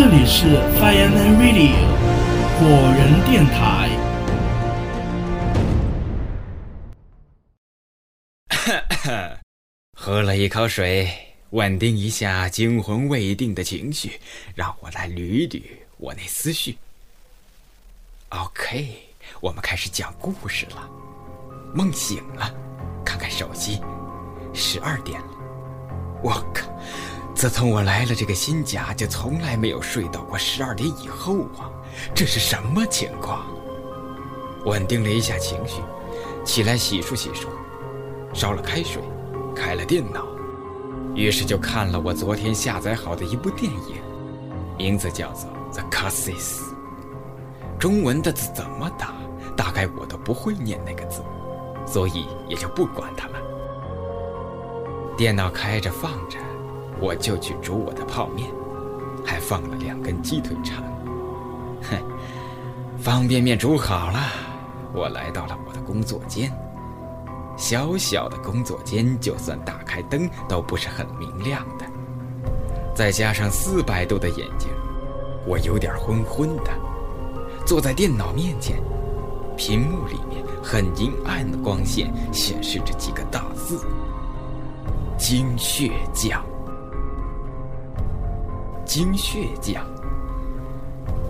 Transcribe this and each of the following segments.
这里是 Fireman Radio 火人电台。喝了一口水，稳定一下惊魂未定的情绪，让我来捋一捋我那思绪。OK，我们开始讲故事了。梦醒了，看看手机，十二点了。我靠！自从我来了这个新家，就从来没有睡到过十二点以后啊！这是什么情况？稳定了一下情绪，起来洗漱洗漱，烧了开水，开了电脑，于是就看了我昨天下载好的一部电影，名字叫做《The Cassis》。中文的字怎么打？大概我都不会念那个字，所以也就不管它了。电脑开着放着，我就去煮我的泡面，还放了两根鸡腿肠。哼，方便面煮好了，我来到了我的工作间。小小的工作间，就算打开灯都不是很明亮的，再加上四百度的眼睛，我有点昏昏的。坐在电脑面前，屏幕里面很阴暗的光线显示着几个大字：“精血酱。”精血酱。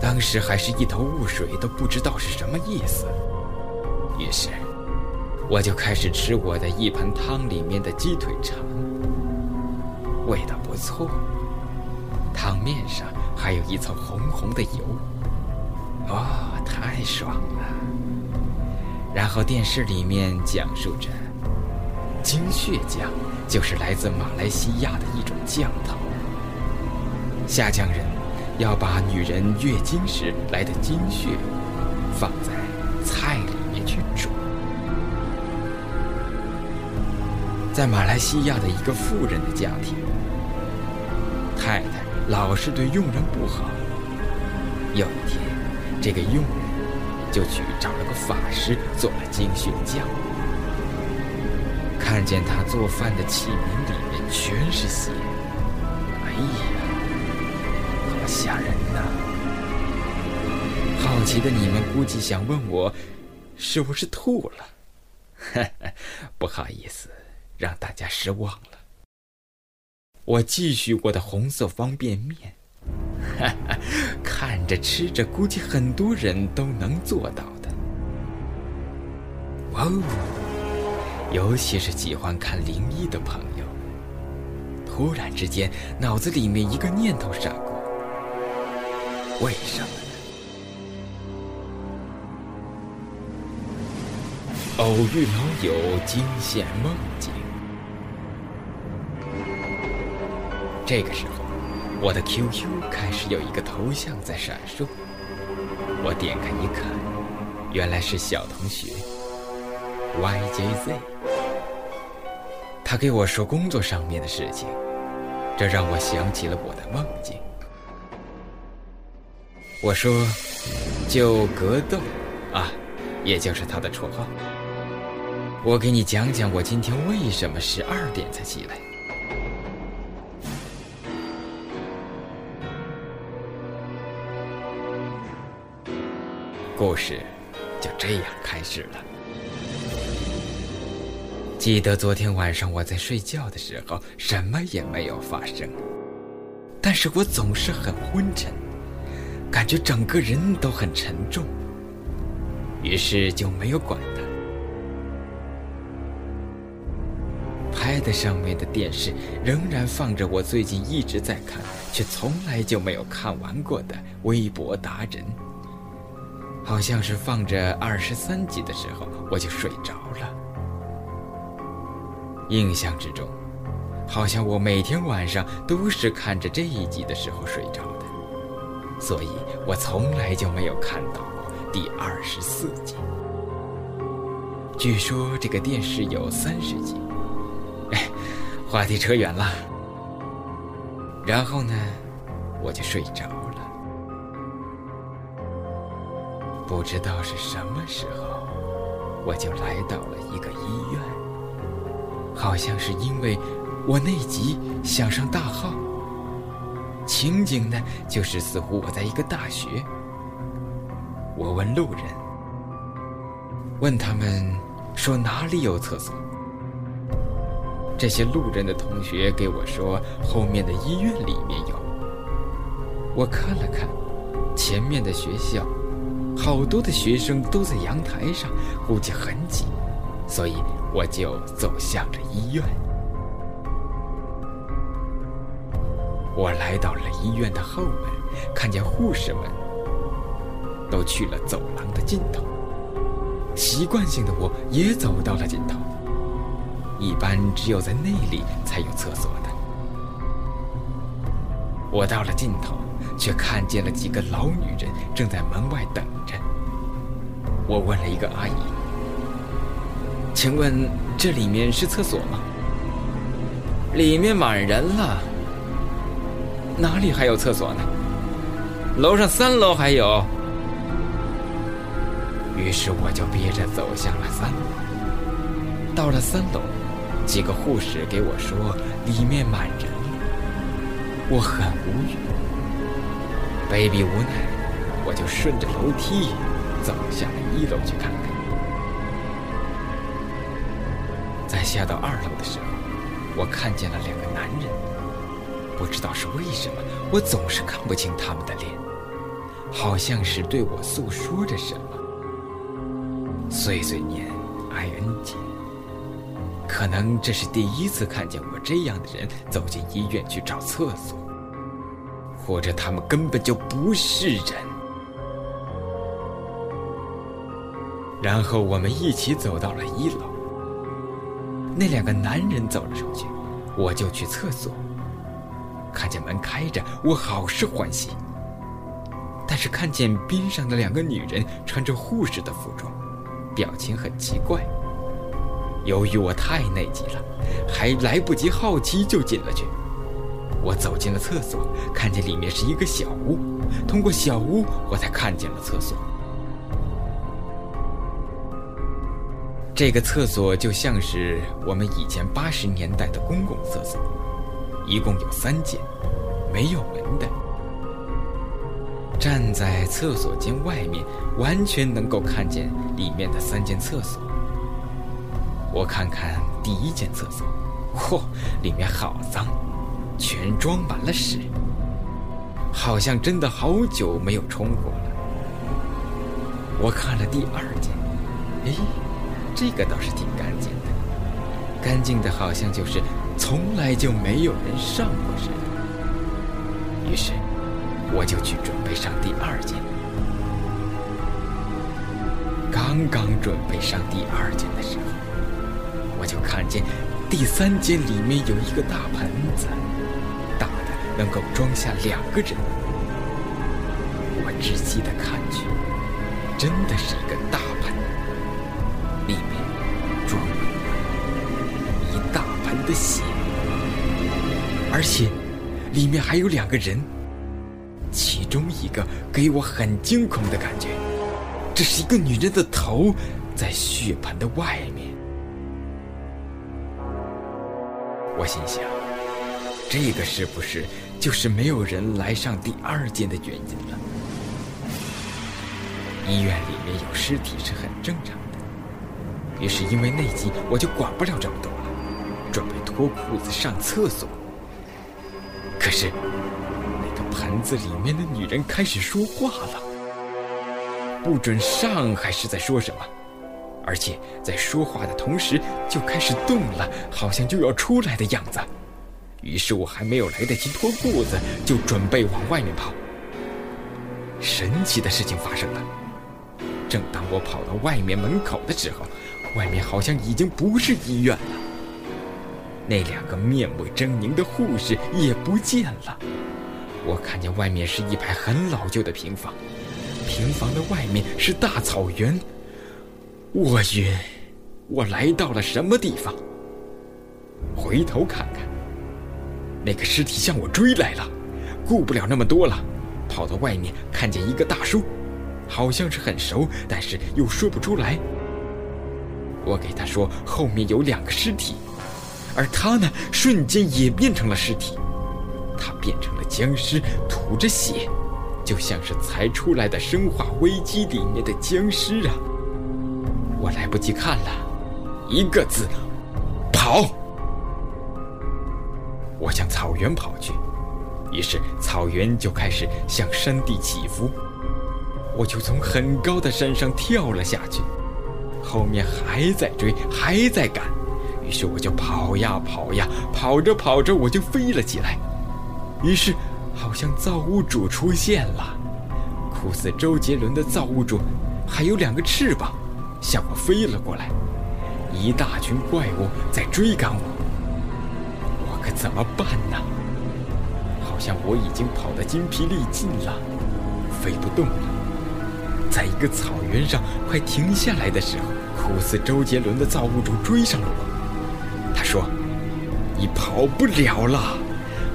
当时还是一头雾水，都不知道是什么意思。于是，我就开始吃我的一盆汤里面的鸡腿肠，味道不错。汤面上还有一层红红的油。哦，太爽了！然后电视里面讲述着，精血酱就是来自马来西亚的一种酱头。下降人要把女人月经时来的精血放在菜里面去煮。在马来西亚的一个富人的家庭，太太老是对佣人不好。有一天。这个佣人就去找了个法师做了精血匠，看见他做饭的器皿里面全是血，哎呀，吓人呐！好奇的你们估计想问我，是不是吐了？不好意思，让大家失望了。我继续我的红色方便面。哈哈，看着吃着，估计很多人都能做到的。哇哦，尤其是喜欢看灵异的朋友。突然之间，脑子里面一个念头闪过：为什么呢？偶遇老友，惊现梦境。这个时候。我的 QQ 开始有一个头像在闪烁，我点开一看，原来是小同学 YJZ。他给我说工作上面的事情，这让我想起了我的梦境。我说：“就格斗啊，也就是他的绰号。我给你讲讲我今天为什么十二点才起来。”故事就这样开始了。记得昨天晚上我在睡觉的时候，什么也没有发生，但是我总是很昏沉，感觉整个人都很沉重，于是就没有管它。拍的上面的电视仍然放着我最近一直在看，却从来就没有看完过的《微博达人》。好像是放着二十三集的时候，我就睡着了。印象之中，好像我每天晚上都是看着这一集的时候睡着，所以我从来就没有看到过第二十四集。据说这个电视有三十集。哎，话题扯远了。然后呢，我就睡着了。不知道是什么时候，我就来到了一个医院。好像是因为我那集想上大号，情景呢，就是似乎我在一个大学。我问路人，问他们说哪里有厕所。这些路人的同学给我说，后面的医院里面有。我看了看，前面的学校，好多的学生都在阳台上，估计很挤，所以我就走向了医院。我来到了医院的后门，看见护士们都去了走廊的尽头。习惯性的，我也走到了尽头。一般只有在那里才有厕所的。我到了尽头，却看见了几个老女人正在门外等着。我问了一个阿姨：“请问这里面是厕所吗？”“里面满人了。”“哪里还有厕所呢？”“楼上三楼还有。”于是我就憋着走向了三楼。到了三楼。几个护士给我说里面满人，我很无语。卑鄙无奈，我就顺着楼梯走下了一楼去看看。在下到二楼的时候，我看见了两个男人。不知道是为什么，我总是看不清他们的脸，好像是对我诉说着什么。碎碎念，i n g。可能这是第一次看见我这样的人走进医院去找厕所，或者他们根本就不是人。然后我们一起走到了一楼，那两个男人走了出去，我就去厕所，看见门开着，我好是欢喜。但是看见边上的两个女人穿着护士的服装，表情很奇怪。由于我太内急了，还来不及好奇就进了去。我走进了厕所，看见里面是一个小屋。通过小屋，我才看见了厕所。这个厕所就像是我们以前八十年代的公共厕所，一共有三间，没有门的。站在厕所间外面，完全能够看见里面的三间厕所。我看看第一间厕所，嚯，里面好脏，全装满了屎，好像真的好久没有冲过了。我看了第二间，哎，这个倒是挺干净的，干净的好像就是从来就没有人上过似的。于是，我就去准备上第二间。刚刚准备上第二间的时候。我就看见第三间里面有一个大盆子，大的能够装下两个人。我仔细的看去，真的是一个大盆，的血，而且里面还有两个人，其中一个给我很惊恐的感觉，这是一个女人的头在血盆的外面。我心想，这个是不是就是没有人来上第二间的原因了？医院里面有尸体是很正常的。于是因为内急，我就管不了这么多了，准备脱裤子上厕所。可是那个盆子里面的女人开始说话了，不准上还是在说什么？而且在说话的同时就开始动了，好像就要出来的样子。于是我还没有来得及脱裤子，就准备往外面跑。神奇的事情发生了，正当我跑到外面门口的时候，外面好像已经不是医院了。那两个面目狰狞的护士也不见了。我看见外面是一排很老旧的平房，平房的外面是大草原。我晕，我来到了什么地方？回头看看，那个尸体向我追来了，顾不了那么多了，跑到外面看见一个大叔，好像是很熟，但是又说不出来。我给他说后面有两个尸体，而他呢，瞬间也变成了尸体，他变成了僵尸，吐着血，就像是才出来的《生化危机》里面的僵尸啊！我来不及看了，一个字，跑！我向草原跑去，于是草原就开始向山地起伏，我就从很高的山上跳了下去，后面还在追，还在赶。于是我就跑呀跑呀，跑着跑着我就飞了起来。于是，好像造物主出现了，酷似周杰伦的造物主，还有两个翅膀，向我飞了过来。一大群怪物在追赶我，我可怎么办呢？好像我已经跑得筋疲力尽了，飞不动了。在一个草原上快停下来的时候，酷似周杰伦的造物主追上了我。说：“你跑不了了。”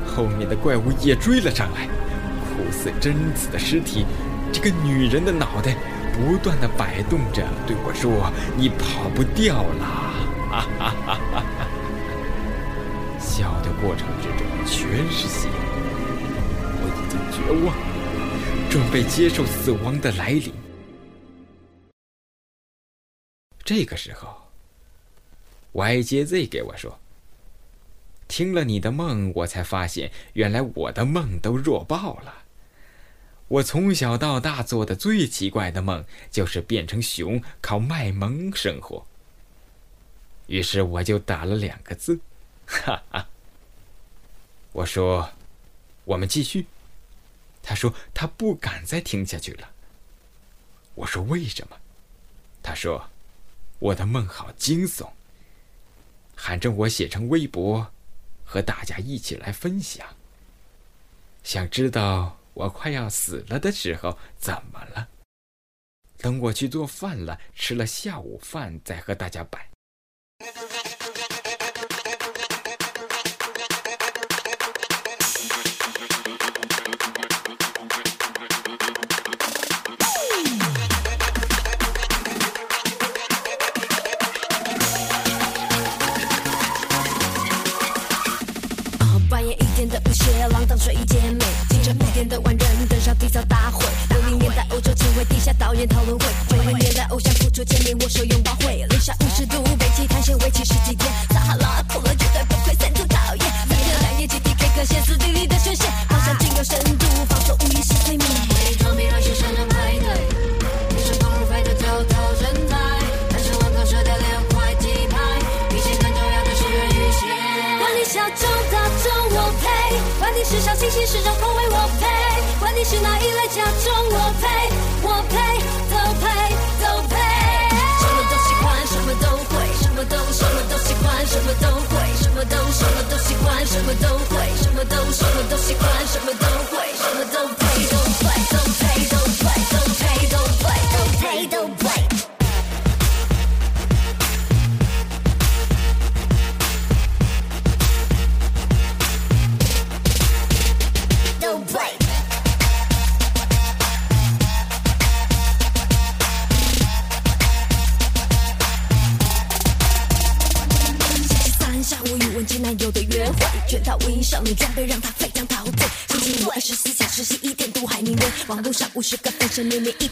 后面的怪物也追了上来，酷似贞子的尸体。这个女人的脑袋不断的摆动着，对我说：“你跑不掉了。”哈哈哈哈哈！笑的过程之中全是血，我已经绝望，准备接受死亡的来临。这个时候。YJZ 给我说：“听了你的梦，我才发现，原来我的梦都弱爆了。我从小到大做的最奇怪的梦，就是变成熊，靠卖萌生活。于是我就打了两个字，哈哈。我说，我们继续。他说他不敢再听下去了。我说为什么？他说，我的梦好惊悚。”喊着我写成微博，和大家一起来分享。想知道我快要死了的时候怎么了？等我去做饭了，吃了下午饭再和大家摆。睡衣姐妹，清晨五点的万人登上缔造大会。六零年代欧洲前卫地下导演讨论会，九零年代偶像复出签名握手拥抱会。零下五十度，北极探险为期十几天，撒哈拉酷了绝对不愧三度导演。每天两夜集体 K 歌，歇斯底清新，是种口味，我配；管你是哪一类假装，我配，我配，都配，都配。什么都喜欢，什么都会，什么都什么都喜欢，什么都会，什么都什么都喜欢，什么都会，什么都什么都喜欢，什么都会，什么都配，都配，都配，都配，都配，都配，都配。你装备让她非常陶醉，星期五二十四小时十一点都还明锐，网络上五十个粉丝年年一